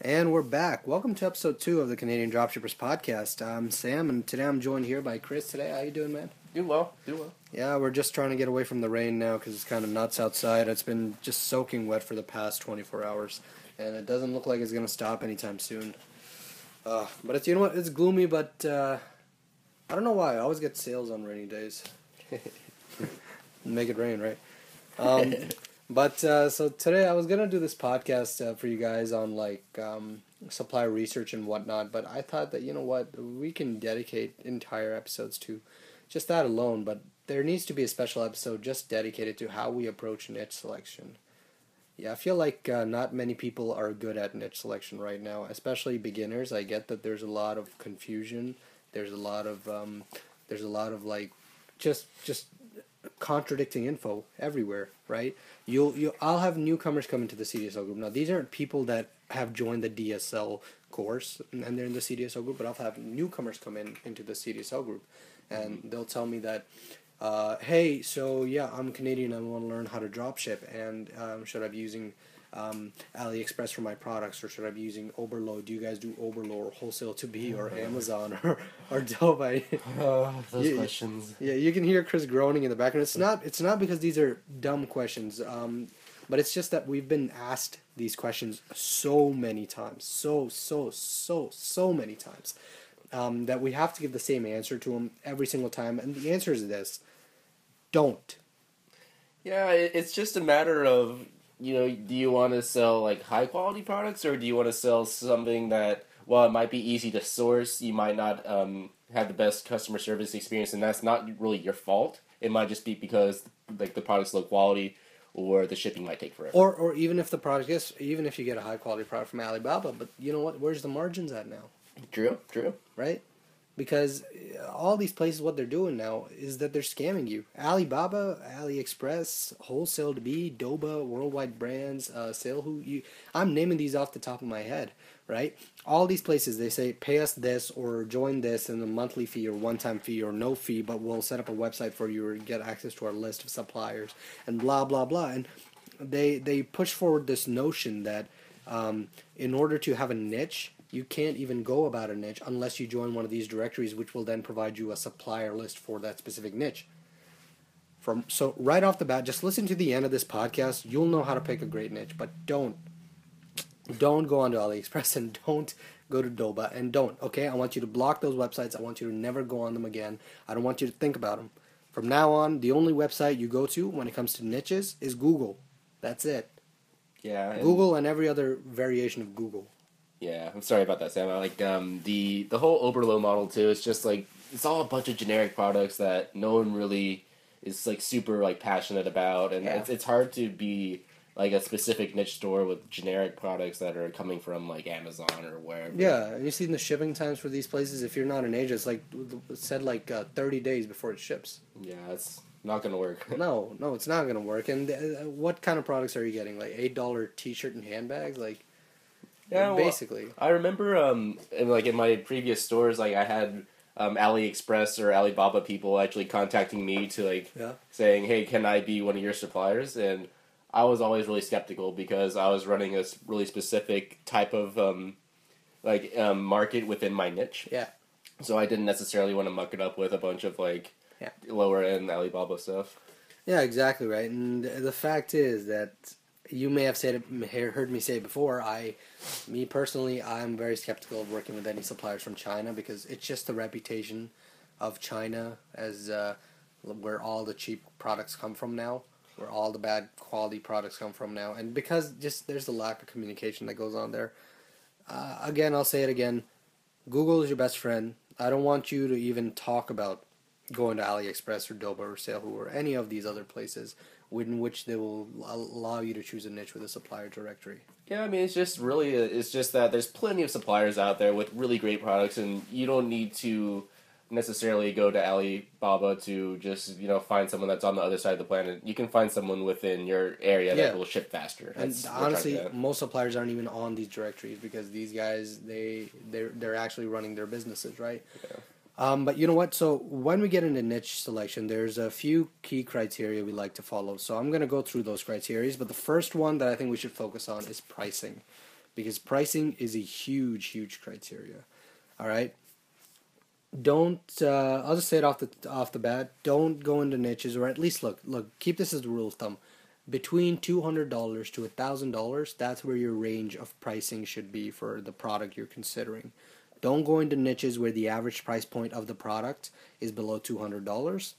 And we're back. Welcome to episode two of the Canadian Dropshippers podcast. I'm Sam, and today I'm joined here by Chris. Today, how you doing, man? Do well, do well. Yeah, we're just trying to get away from the rain now because it's kind of nuts outside. It's been just soaking wet for the past 24 hours, and it doesn't look like it's gonna stop anytime soon. Uh, but it's you know what? It's gloomy, but uh, I don't know why. I always get sales on rainy days. Make it rain, right? Um, but uh, so today I was gonna do this podcast uh, for you guys on like um, supply research and whatnot, but I thought that you know what we can dedicate entire episodes to just that alone. But there needs to be a special episode just dedicated to how we approach niche selection. Yeah, I feel like uh, not many people are good at niche selection right now, especially beginners. I get that there's a lot of confusion. There's a lot of um, there's a lot of like just just contradicting info everywhere, right? You'll you I'll have newcomers come into the CDSL group. Now these aren't people that have joined the DSL course and they're in the CDSL group, but I'll have newcomers come in into the CDSL group, and they'll tell me that. Uh, hey, so yeah, I'm Canadian. I want to learn how to drop ship, and um, should I be using um, AliExpress for my products, or should I be using Oberlo? Do you guys do Oberlo or Wholesale2b, or Amazon, or or Doba? Uh, those Yeah, questions. Yeah, you can hear Chris groaning in the background. It's not. It's not because these are dumb questions. Um, but it's just that we've been asked these questions so many times, so so so so many times, um, that we have to give the same answer to them every single time. And the answer is this: don't. Yeah, it's just a matter of you know, do you want to sell like high quality products or do you want to sell something that while it might be easy to source, you might not um, have the best customer service experience, and that's not really your fault. It might just be because like the product's low quality or the shipping might take forever. Or or even if the product is, even if you get a high quality product from Alibaba, but you know what? Where's the margins at now? true, true. right? Because uh, all these places, what they're doing now is that they're scamming you. Alibaba, AliExpress, Wholesale2b, Doba, Worldwide Brands, uh, SaleHoo you. I'm naming these off the top of my head, right? All these places they say pay us this or join this in a monthly fee or one time fee or no fee, but we'll set up a website for you or get access to our list of suppliers and blah blah blah. And they they push forward this notion that um, in order to have a niche you can't even go about a niche unless you join one of these directories which will then provide you a supplier list for that specific niche. From so right off the bat just listen to the end of this podcast. You'll know how to pick a great niche but don't don't go onto aliexpress and don't go to doba and don't okay? I want you to block those websites. I want you to never go on them again. I don't want you to think about them from now on the only website you go to when it comes to niches is google. That's it. Yeah, and- google and every other variation of google Yeah, I'm sorry about that, Sam. I Like um, the the whole Oberlo model too. It's just like it's all a bunch of generic products that no one really is like super like passionate about, and Yeah. it's it's hard to be like a specific niche store with generic products that are coming from like Amazon or wherever. Yeah, and you see the shipping times for these places. If you're not in Asia, it's like it said like uh, 30 days before it ships. yeah, it's not gonna work. No, no, it's not gonna work. And uh, what kind of products are you getting? Like eight dollar T-shirt and handbags, like Yeah, well, basically. I remember um in, like in my previous stores like I had um AliExpress or Alibaba people actually contacting me to like Yeah. saying, "Hey, can I be one of your suppliers?" And I was always really skeptical because I was running a really specific type of um like um market within my niche. Yeah. So I didn't necessarily want to muck it up with a bunch of like Yeah. lower end Alibaba stuff. Yeah, exactly right. And the fact is that you may have said heard me say before. I, me personally, I'm very skeptical of working with any suppliers from China because it's just the reputation of China as uh, where all the cheap products come from now, where all the bad quality products come from now, and because just there's a lack of communication that goes on there. Uh, again, I'll say it again. Google is your best friend. I don't want you to even talk about going to AliExpress or Doba or SaleHoo or any of these other places in which they will allow you to choose a niche with a supplier directory. Yeah, I mean it's just really it's just that there's plenty of suppliers out there with really great products, and you don't need to necessarily go to Alibaba to just you know find someone that's on the other side of the planet. You can find someone within your area Yeah. that will ship faster. And That's what I'm trying to honestly, most suppliers aren't even on these directories because these guys they they're they're actually running their businesses, right? Yeah. Um, but you know what? So when we get into niche selection, there's a few key criteria we like to follow. So I'm going to go through those criteria. But the first one that I think we should focus on is pricing, because pricing is a huge, huge criteria. All right. Don't. Uh, I'll just say it off the off the bat. Don't go into niches, or at least look look. Keep this as the rule of thumb. Between two hundred dollars to thousand dollars, that's where your range of pricing should be for the product you're considering. Don't go into niches where the average price point of the product is below two hundred dollars.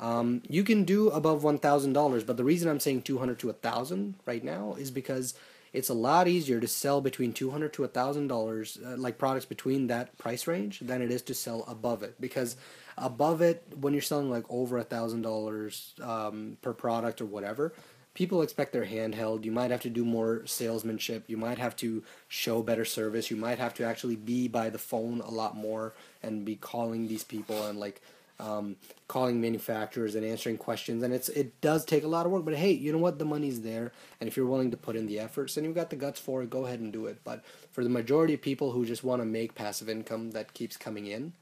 Um, you can do above one thousand dollars, but the reason I'm saying two hundred to a thousand right now is because it's a lot easier to sell between two hundred to a thousand uh, dollars, like products between that price range, than it is to sell above it. Because above it, when you're selling like over a thousand dollars um, per product or whatever, people expect their handheld. You might have to do more salesmanship. You might have to show better service. You might have to actually be by the phone a lot more and be calling these people and like um, calling manufacturers and answering questions. And it's it does take a lot of work. But hey, you know what? The money's there, and if you're willing to put in the efforts and you've got the guts for it, go ahead and do it. But for the majority of people who just want to make passive income that keeps coming in.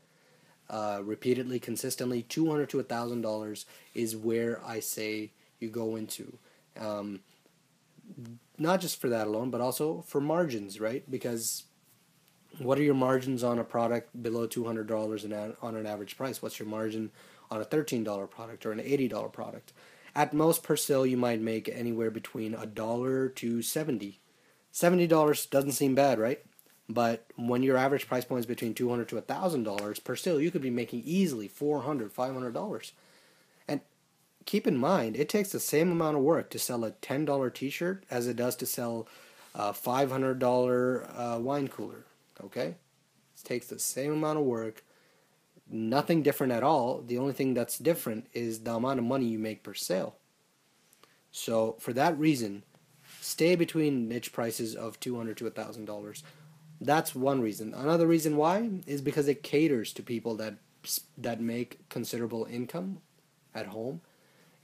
Uh, repeatedly, consistently, two hundred to a thousand dollars is where I say you go into. Um, not just for that alone, but also for margins, right? Because what are your margins on a product below $200 on an average price? What's your margin on a $13 product or an $80 product? At most per sale, you might make anywhere between a dollar to 70. $70 doesn't seem bad, right? But when your average price point is between $200 to $1,000 per sale, you could be making easily $400, $500 keep in mind, it takes the same amount of work to sell a ten dollar T-shirt as it does to sell a five hundred dollar uh, wine cooler Okay? It takes the same amount of work, nothing different at all. The only thing that's different is the amount of money you make per sale. So, for that reason, stay between niche prices of $200 to $1,000. That's one reason. Another reason why is because it caters to people that that make considerable income at home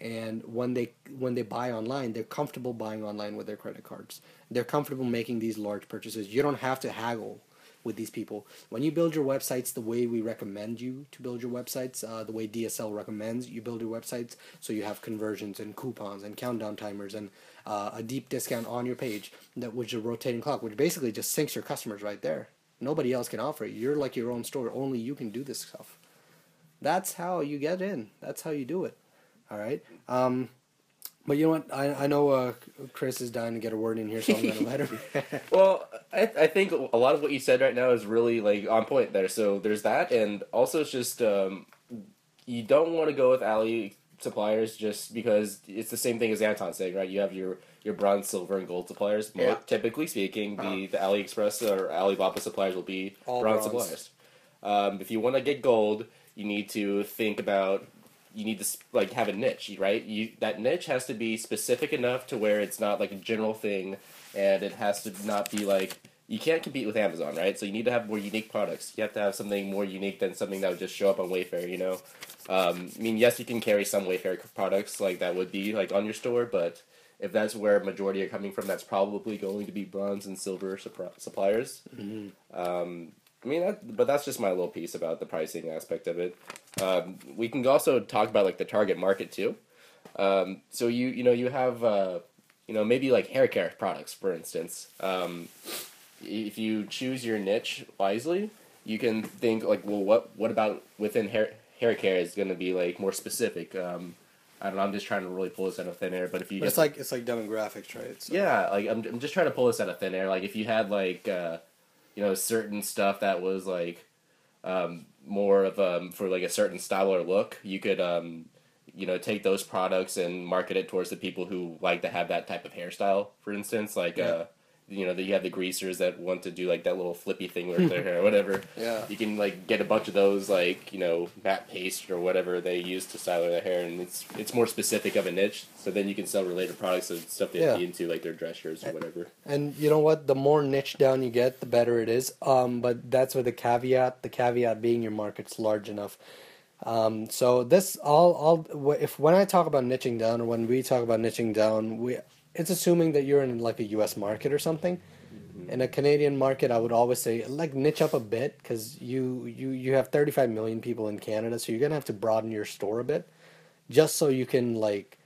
and when they when they buy online they're comfortable buying online with their credit cards they're comfortable making these large purchases you don't have to haggle with these people. When you build your websites the way we recommend you to build your websites, uh, the way DSL recommends you build your websites, so you have conversions and coupons and countdown timers and uh, a deep discount on your page, that which is a rotating clock, which basically just syncs your customers right there. Nobody else can offer it. You're like your own store. Only you can do this stuff. That's how you get in. That's how you do it. All right. Um, but you know what? I I know uh, Chris is dying to get a word in here, so I'm gonna let him. well, I I think a lot of what you said right now is really like on point there. So there's that, and also it's just um, you don't want to go with Ali suppliers just because it's the same thing as Anton saying, right? You have your your bronze, silver, and gold suppliers. Yeah. typically speaking, the uh-huh. the AliExpress or Alibaba suppliers will be All bronze, bronze. suppliers. Um, if you want to get gold, you need to think about you need to like have a niche, right? You that niche has to be specific enough to where it's not like a general thing, and it has to not be like you can't compete with Amazon, right? So you need to have more unique products. You have to have something more unique than something that would just show up on Wayfair. You know, um, I mean, yes, you can carry some Wayfair products like that would be like on your store, but if that's where majority are coming from, that's probably going to be bronze and silver suppliers. Mm-hmm. Um, I mean, that, but that's just my little piece about the pricing aspect of it. Um, we can also talk about like the target market too. Um, so you you know you have uh, you know maybe like hair care products for instance. Um, if you choose your niche wisely, you can think like, well, what what about within hair hair care is going to be like more specific. Um, I don't know. I'm just trying to really pull this out of thin air. But if you, but it's like it's like demographics, right? So. Yeah, like I'm I'm just trying to pull this out of thin air. Like if you had like. Uh, you know certain stuff that was like um, more of um, for like a certain style or look you could um, you know take those products and market it towards the people who like to have that type of hairstyle for instance like yeah. uh, you know, that you have the greasers that want to do like that little flippy thing with their hair or whatever. Yeah. You can like get a bunch of those like, you know, matte paste or whatever they use to style their hair and it's it's more specific of a niche. So then you can sell related products of stuff they yeah. be into, like their dress shirts or whatever. And you know what? The more niche down you get, the better it is. Um, but that's where the caveat, the caveat being your market's large enough. Um, so this all all if when I talk about niching down or when we talk about niching down, we it's assuming that you're in like a U.S. market or something. Mm-hmm. In a Canadian market, I would always say like niche up a bit because you you you have 35 million people in Canada, so you're gonna have to broaden your store a bit, just so you can like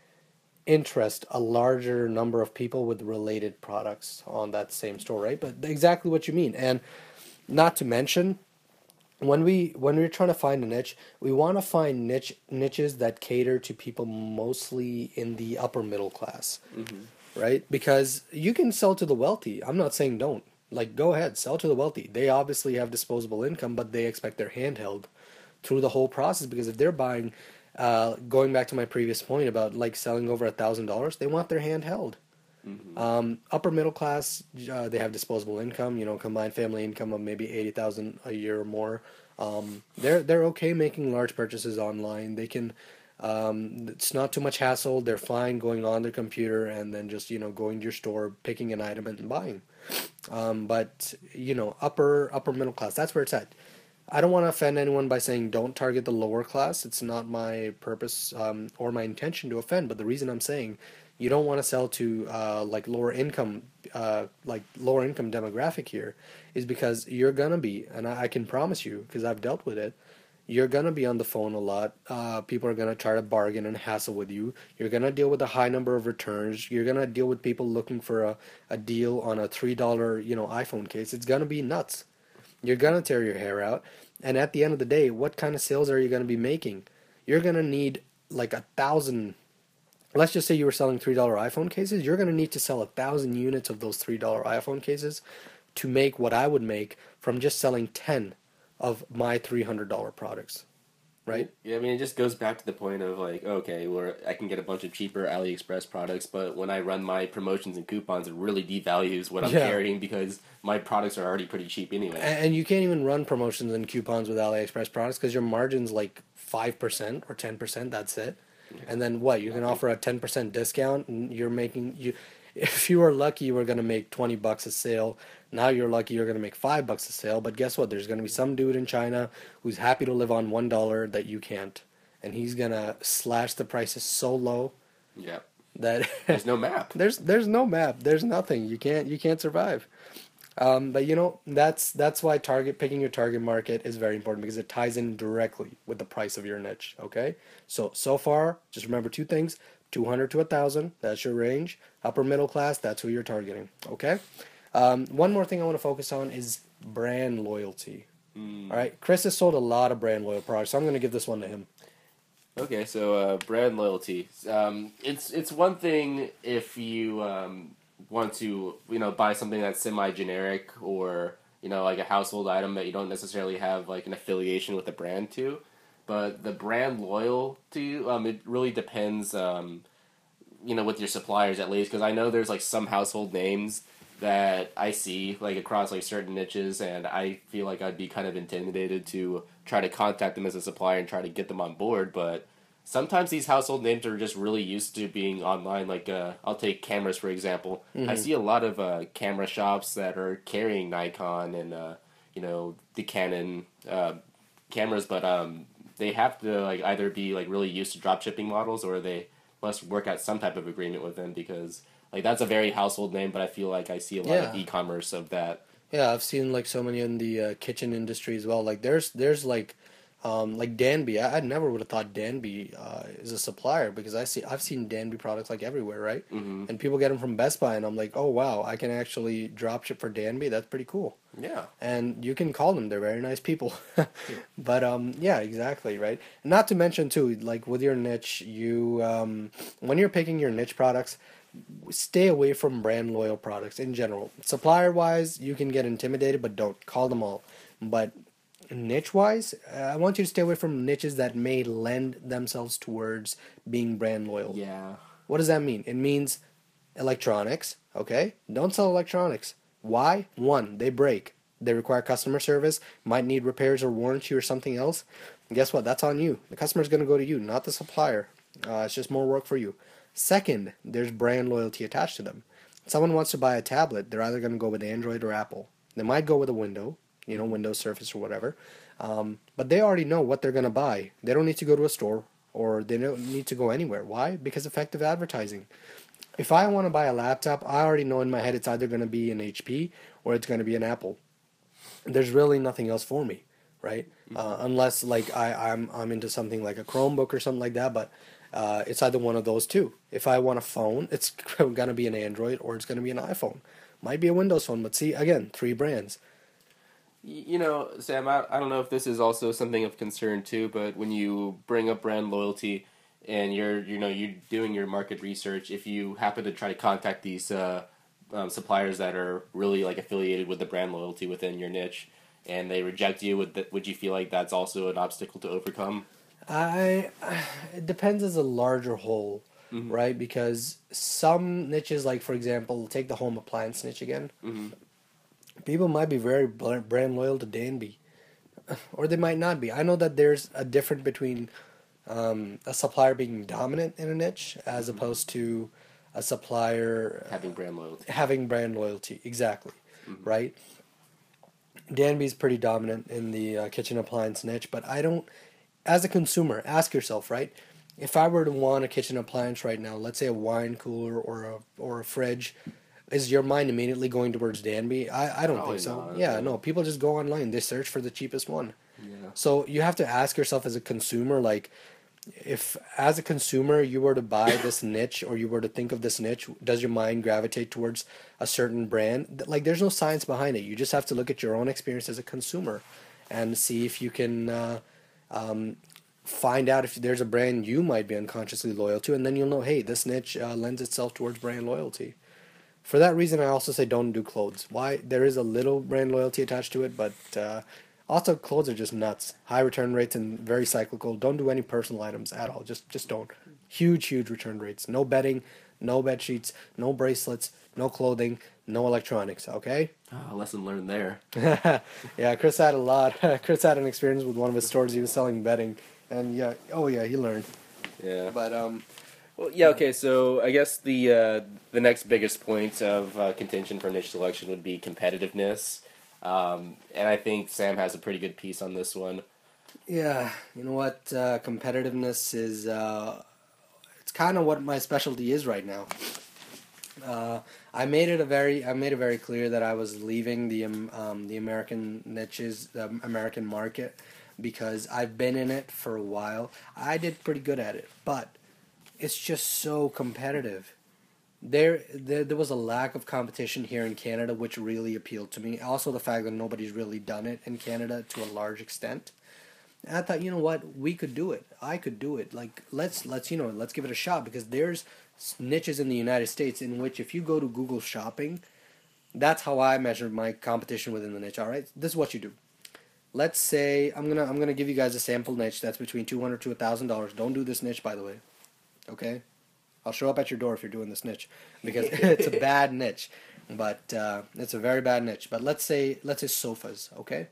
interest a larger number of people with related products on that same store, right? But exactly what you mean. And not to mention when we when we're trying to find a niche, we want to find niche niches that cater to people mostly in the upper middle class. Right? Because you can sell to the wealthy. I'm not saying don't. Like go ahead, sell to the wealthy. They obviously have disposable income, but they expect their handheld through the whole process because if they're buying uh, going back to my previous point about like selling over a thousand dollars, they want their hand held. Um, upper middle class, uh, they have disposable income. You know, combined family income of maybe eighty thousand a year or more. Um, they're they're okay making large purchases online. They can. Um, it's not too much hassle. They're fine going on their computer and then just you know going to your store, picking an item and buying. Um, but you know, upper upper middle class. That's where it's at. I don't want to offend anyone by saying don't target the lower class. It's not my purpose um, or my intention to offend. But the reason I'm saying you don't want to sell to uh, like lower income, uh, like lower income demographic here, is because you're gonna be, and I, I can promise you because I've dealt with it. You're gonna be on the phone a lot. Uh, people are gonna try to bargain and hassle with you. You're gonna deal with a high number of returns. You're gonna deal with people looking for a, a deal on a three dollar you know iPhone case. It's gonna be nuts. You're gonna tear your hair out. And at the end of the day, what kind of sales are you gonna be making? You're gonna need like a thousand. Let's just say you were selling three dollar iPhone cases. You're gonna need to sell a thousand units of those three dollar iPhone cases to make what I would make from just selling ten of my three hundred dollar products, right? Yeah, I mean, it just goes back to the point of like, okay, where I can get a bunch of cheaper AliExpress products, but when I run my promotions and coupons, it really devalues what I'm Yeah. carrying because my products are already pretty cheap anyway. And, you can't even run promotions and coupons with AliExpress products because your margin's like five percent or ten percent. That's it. And then what? You can offer a ten percent discount, and you're making you. If you were lucky, you were gonna make twenty bucks a sale. Now you're lucky, you're gonna make five bucks a sale. But guess what? There's gonna be some dude in China who's happy to live on one dollar that you can't, and he's gonna slash the prices so low yeah, that there's no map. there's there's no map. There's nothing. You can't you can't survive. Um, but you know that's that's why target picking your target market is very important because it ties in directly with the price of your niche. Okay, so so far just remember two things: two hundred to a thousand. That's your range. Upper middle class. That's who you're targeting. Okay. Um, one more thing I want to focus on is brand loyalty. All right, Chris has sold a lot of brand loyal products, so I'm going to give this one to him. Okay, so uh, brand loyalty. Um, it's it's one thing if you um, want to you know buy something that's semi generic or you know like a household item that you don't necessarily have like an affiliation with a brand to, but the brand loyalty um, it really depends um, you know with your suppliers at least because I know there's like some household names that I see like across like certain niches and I feel like I'd be kind of intimidated to try to contact them as a supplier and try to get them on board but sometimes these household names are just really used to being online like uh, I'll take cameras for example. I see a lot of uh, camera shops that are carrying Nikon and uh, you know the Canon uh, cameras but um, they have to like either be like really used to drop shipping models or they must work out some type of agreement with them because like that's a very household name, but I feel like I see a lot of e-commerce of that. Yeah, I've seen like so many in the uh, kitchen industry as well. Like there's there's like um, like Danby. I, I never would have thought Danby uh, is a supplier because I see I've seen Danby products like everywhere, right? Mm-hmm. And people get them from Best Buy, and I'm like, oh wow, I can actually drop ship for Danby. That's pretty cool. Yeah. And you can call them; they're very nice people. but um, yeah, exactly right. Not to mention too, like with your niche, you um, when you're picking your niche products, stay away from brand loyal products in general. Supplier wise, you can get intimidated, but don't call them all. But niche wise, I want you to stay away from niches that may lend themselves towards being brand loyal. Yeah. What does that mean? It means electronics, okay? Don't sell electronics. Why? One, they break. They require customer service, might need repairs or warranty or something else. Guess what? That's on you. The customer's going to go to you, not the supplier. Uh, it's just more work for you. Second, there's brand loyalty attached to them. Someone wants to buy a tablet, they're either going to go with Android or Apple. They might go with a Window, you know, Windows Surface or whatever. Um, but they already know what they're going to buy. They don't need to go to a store or they don't need to go anywhere. Why? Because effective advertising. If I want to buy a laptop, I already know in my head it's either going to be an HP or it's going to be an Apple. There's really nothing else for me, right? Uh, unless like I, I'm I'm into something like a Chromebook or something like that. But Uh, it's either one of those two. If I want a phone, it's gonna be an Android or it's gonna be an iPhone. Might be a Windows phone, but see again, three brands. You know, Sam, I, I don't know if this is also something of concern too, but when you bring up brand loyalty and you're you know you're doing your market research, if you happen to try to contact these uh, um, suppliers that are really like affiliated with the brand loyalty within your niche, and they reject you, would th- would you feel like that's also an obstacle to overcome? I it depends as a larger whole, Mhm. right? Because some niches, like for example, take the home appliance niche again. Mhm. People might be very brand loyal to Danby, or they might not be. I know that there's a difference between um, a supplier being dominant in a niche as opposed to a supplier Having brand loyalty. having brand loyalty. Exactly, Mhm. right? Danby's pretty dominant in the uh, kitchen appliance niche, but I don't. As a consumer, ask yourself, right? If I were to want a kitchen appliance right now, let's say a wine cooler or a or a fridge, is your mind immediately going towards Danby? I, I don't Probably think so. not, yeah, no. People just go online. They search for the cheapest one. Yeah. So you have to ask yourself as a consumer, like, if as a consumer you were to buy this niche or you were to think of this niche, does your mind gravitate towards a certain brand? Like, there's no science behind it. You just have to look at your own experience as a consumer and see if you can uh, um, find out if there's a brand you might be unconsciously loyal to, and then you'll know, hey, this niche uh, lends itself towards brand loyalty. For that reason, I also say don't do clothes. Why? There is a little brand loyalty attached to it, but uh, also clothes are just nuts. High return rates and very cyclical. Don't do any personal items at all. Just just don't. Huge, huge return rates. No bedding, no bed sheets, no bracelets, no clothing, no electronics. Okay. Ah, lesson learned there. yeah, Chris had a lot. Chris had an experience with one of his stores. He was selling bedding, and yeah, oh yeah, he learned. Yeah. But um, Well, yeah. Okay. So I guess the uh, the next biggest point of uh, contention for niche selection would be competitiveness, um, and I think Sam has a pretty good piece on this one. Yeah, you know what? Uh, competitiveness is. Uh, it's kind of what my specialty is right now. Uh, I made it a very. I made it very clear that I was leaving the um, um, the American niches, the American market, because I've been in it for a while. I did pretty good at it, but it's just so competitive. There, there, there was a lack of competition here in Canada, which really appealed to me. Also, the fact that nobody's really done it in Canada to a large extent. And I thought, you know what, we could do it. I could do it. Like let's let's you know let's give it a shot because there's niches in the United States in which if you go to Google Shopping, that's how I measure my competition within the niche. All right, this is what you do. Let's say I'm gonna I'm gonna give you guys a sample niche that's between two hundred to thousand dollars. Don't do this niche, by the way. Okay, I'll show up at your door if you're doing this niche because it's a bad niche, but uh, it's a very bad niche. But let's say let's say sofas. Okay,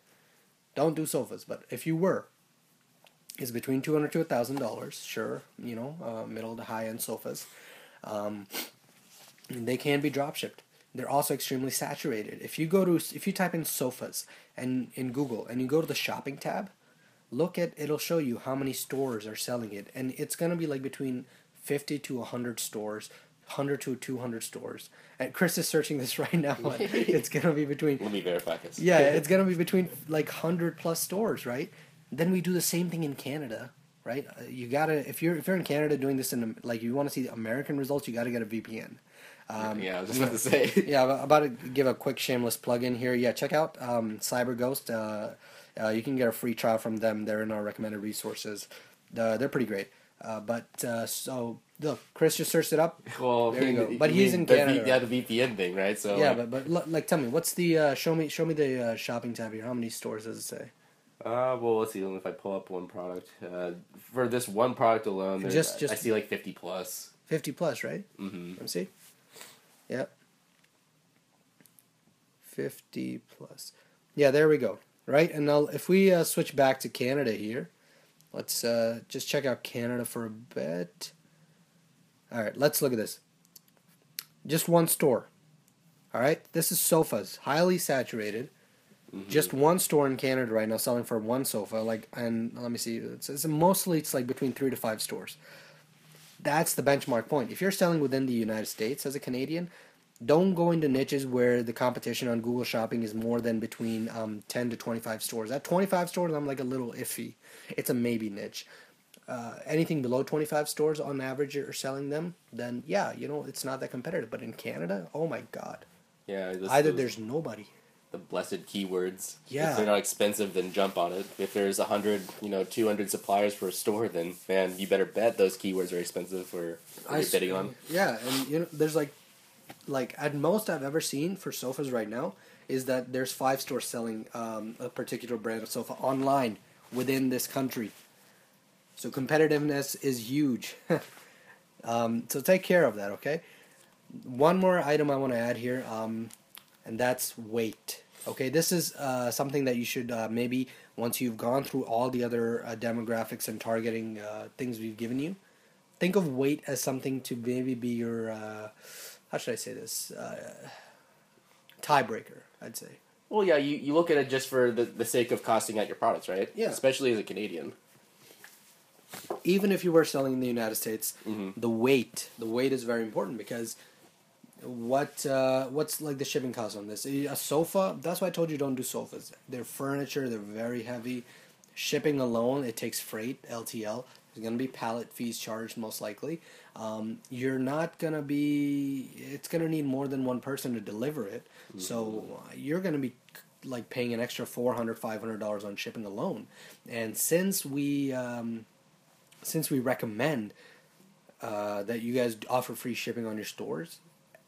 don't do sofas. But if you were, is between two hundred to a thousand dollars. Sure, you know, uh, middle to high end sofas. Um, they can be drop shipped. They're also extremely saturated. If you go to if you type in sofas and in Google and you go to the shopping tab, look at it'll show you how many stores are selling it, and it's gonna be like between fifty to hundred stores. 100 to 200 stores. And Chris is searching this right now. it's going to be between Let me verify this. yeah, it's gonna be between like hundred plus stores, right? Then we do the same thing in Canada, right? Uh, You gotta if you're if you're in Canada doing this in like you want to see the American results, you gotta get a VPN. Um, yeah, I was just about to say. yeah, I'm about to give a quick shameless plug in here. Yeah, check out um, CyberGhost. Uh, uh, you can get a free trial from them. They're in our recommended resources. Uh, they're pretty great. Uh, but uh, so look, Chris just searched it up. Well, There you go. But he's in the Canada. V- yeah, the VPN thing, right? So yeah, like, but but like, tell me, what's the uh, show me show me the uh, shopping tab here? How many stores does it say? Uh, well, let's see. If I pull up one product. Uh, for this one product alone, Just- just- I see like fifty plus. Fifty plus, right? Mm-hmm. Let me see. Yep. 50 plus. Yeah, there we go. Right? And now if we uh, switch back to Canada here, let's uh, just check out Canada for a bit. All right, let's look at this. Just one store. All right, this is sofas, highly saturated. Just one store in Canada right now selling for one sofa. Like, and let me see, it's, it's mostly it's like between three to five stores that's the benchmark point. If you're selling within the United States as a Canadian, don't go into niches where the competition on Google Shopping is more than between um, 10 to 25 stores. At 25 stores, I'm like a little iffy. It's a maybe niche. uh, anything below 25 stores on average are selling them, then yeah, you know, it's not that competitive. But in Canada, oh my god. Yeah, this, Either those- there's nobody. the blessed keywords. Yeah. If they're not expensive, then jump on it. If there's a hundred, you know, two hundred suppliers for a store, then man, you better bet those keywords are expensive for what you're s- bidding on. Yeah, and you know, there's like, like at most I've ever seen for sofas right now is that there's five stores selling um, a particular brand of sofa online within this country. So competitiveness is huge. um, so take care of that, okay? One more item I want to add here, um, and that's weight. Okay, this is uh, something that you should uh, maybe once you've gone through all the other uh, demographics and targeting uh, things we've given you, think of weight as something to maybe be your uh, how should I say this uh, tiebreaker. I'd say. Well, yeah, you, you look at it just for the, the sake of costing out your products, right? Yeah. Especially as a Canadian. even if you were selling in the United States, Mhm. the weight the weight is very important because what uh, what's like the shipping cost on this? A sofa. That's why I told you don't do sofas. They're furniture. They're very heavy. Shipping alone, it takes freight LTL. There's gonna be pallet fees charged most likely. Um, you're not gonna be. It's gonna need more than one person to deliver it. So uh, you're gonna be like paying an extra $400, 500 dollars on shipping alone and since we um, since we recommend uh, that you guys offer free shipping on your stores,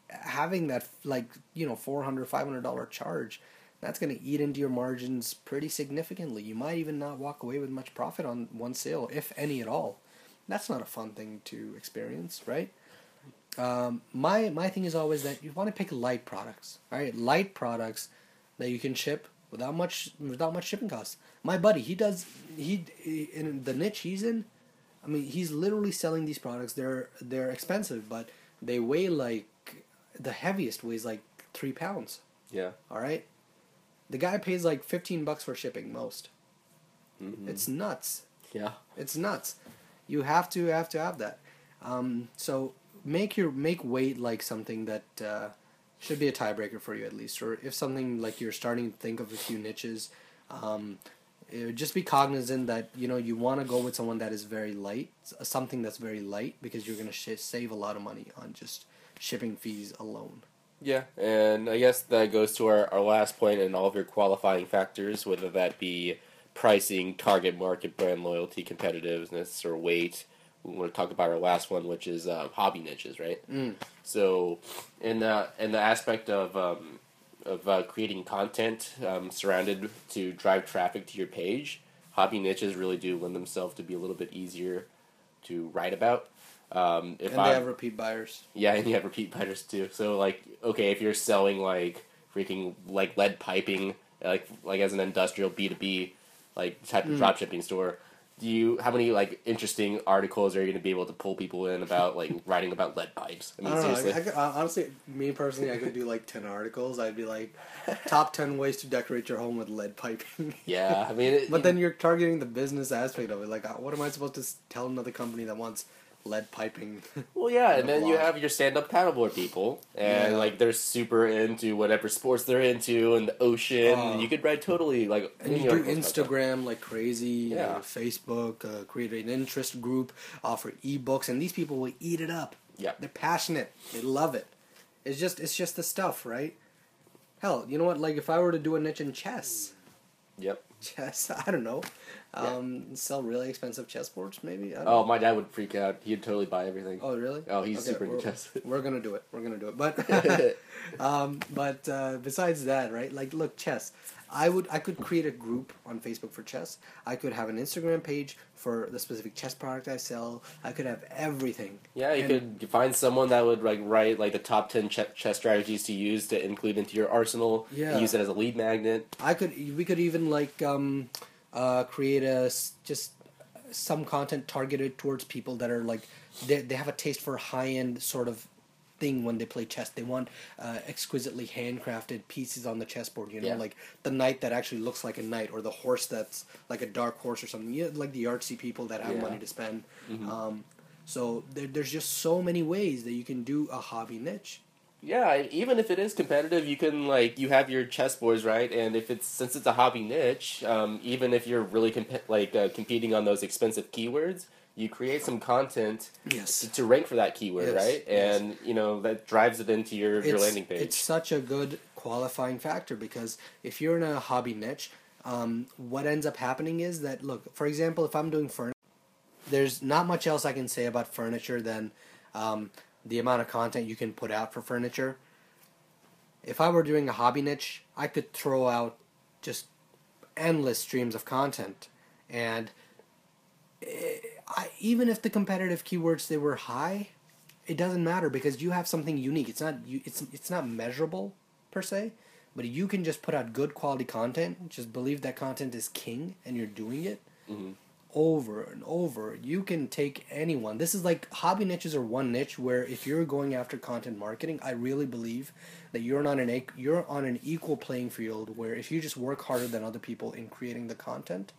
having that like you know $400, 500 dollar charge, that's going to eat into your margins pretty significantly. You might even not walk away with much profit on one sale, if any at all. That's not a fun thing to experience, right? Um, my my thing is always that you want to pick light products, all right? Light products that you can ship without much without much shipping costs. My buddy, he does he in the niche he's in. I mean, he's literally selling these products. They're they're expensive, but they weigh like the heaviest weighs like three pounds. Yeah. All right, the guy pays like fifteen bucks for shipping most. Mhm. It's nuts. Yeah. It's nuts. You have to have to have that. Um, so make your make weight like something that uh, should be a tiebreaker for you at least, or if something like you're starting to think of a few niches. Um, just be cognizant that you know you want to go with someone that is very light, something that's very light, because you're gonna sh- save a lot of money on just shipping fees alone. Yeah, and I guess that goes to our, our last point and all of your qualifying factors, whether that be pricing, target market, brand loyalty, competitiveness, or weight. We want to talk about our last one, which is uh, hobby niches, right? Mm. So, in the in the aspect of um, of uh, creating content um, surrounded to drive traffic to your page, hobby niches really do lend themselves to be a little bit easier to write about. Um, if and I they have repeat buyers. yeah, and you have repeat buyers too. So like, okay, if you're selling like freaking like lead piping, like like as an industrial B two B, like type of Mm. drop shipping store, do you how many like interesting articles are you going to be able to pull people in about like writing about lead pipes? I I mean, don't know. I, I could- uh, honestly, me personally, I could do like ten articles. I'd be like, top ten ways to decorate your home with lead piping. yeah, I mean, it, but then you're targeting the business aspect of it. Like, uh, what am I supposed to tell another company that wants lead piping? Well, yeah, and then you have your stand-up paddleboard people, and Yeah. like they're super into whatever sports they're into, and the ocean. And you could write totally like and you do articles about that. Instagram like crazy, Yeah. uh, Facebook, uh, create an interest group, offer ebooks, and these people will eat it up. Yeah. they're passionate. They love it. It's just it's just the stuff, right? Hell, you know what? Like if I were to do a niche in chess. Yep. Chess. I don't know. Um, Sell really expensive chessboards, maybe. I don't Oh, know. my dad would freak out. He'd totally buy everything. Oh, really? Oh, he's super into chess. we're gonna do it. We're gonna do it. But, um, but uh, besides that, right? Like, look, chess. I would, I could create a group on Facebook for chess. I could have an Instagram page for the specific chess product I sell. I could have everything. Yeah, you And- could find someone that would like write like the top ten ch- chess strategies to use to include into your arsenal. Yeah. use it as a lead magnet. I could, we could even like um, uh, create a just some content targeted towards people that are like they they have a taste for high end sort of thing when they play chess. They want uh, exquisitely handcrafted pieces on the chessboard. You know, Yeah. like the knight that actually looks like a knight, or the horse that's like a dark horse or something. You know, like the artsy people that have Yeah. money to spend. Mhm. Um, so there, there's just so many ways that you can do a hobby niche. Yeah, even if it is competitive, you can like you have your chessboards right, and if it's since it's a hobby niche, um, even if you're really comp- like uh, competing on those expensive keywords, you create some content Yes. to, to rank for that keyword, Yes, right? yes. And you know that drives it into your, your landing page. It's such a good qualifying factor because if you're in a hobby niche, um, what ends up happening is that look, for example, if I'm doing furniture, there's not much else I can say about furniture than um, the amount of content you can put out for furniture. If I were doing a hobby niche, I could throw out just endless streams of content, and eh, I, even if the competitive keywords they were high, it doesn't matter because you have something unique. It's not you. It's it's not measurable per se, but you can just put out good quality content. Just believe that content is king, and you're doing it Mhm. over and over. You can take anyone. This is like hobby niches are one niche where if you're going after content marketing, I really believe that you're not an you're on an equal playing field where if you just work harder than other people in creating the content,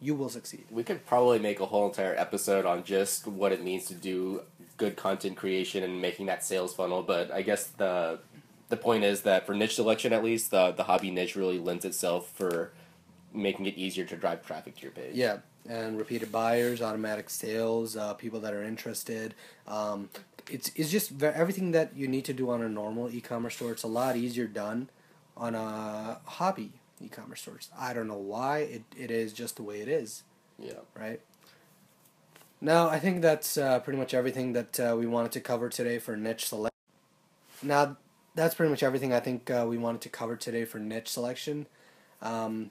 you will succeed. we could probably make a whole entire episode on just what it means to do good content creation and making that sales funnel. But I guess the the point is that for niche selection, at least the the hobby niche really lends itself for making it easier to drive traffic to your page. Yeah, and repeated buyers, automatic sales, uh, people that are interested. Um, it's it's just ve- everything that you need to do on a normal e-commerce store. It's a lot easier done on a hobby e-commerce store. I don't know why. It it is just the way it is, yeah. right? Now I think that's uh, pretty much everything that uh, we wanted to cover today for niche selection. Now that's pretty much everything I think uh, we wanted to cover today for niche selection. Um,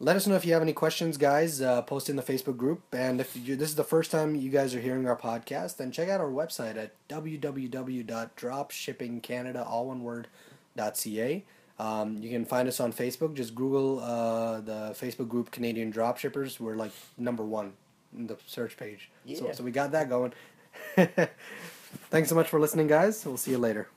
let us know if you have any questions, guys. Uh, post in the Facebook group, and if you, this is the first time you guys are hearing our podcast, then check out our website at www.dropshippingcanada, all one word, .ca. Um, you can find us on Facebook. Just Google uh, the Facebook group Canadian Dropshippers. We're like number one in the search page. So, so we got that going. Thanks so much for listening, guys. We'll see you later.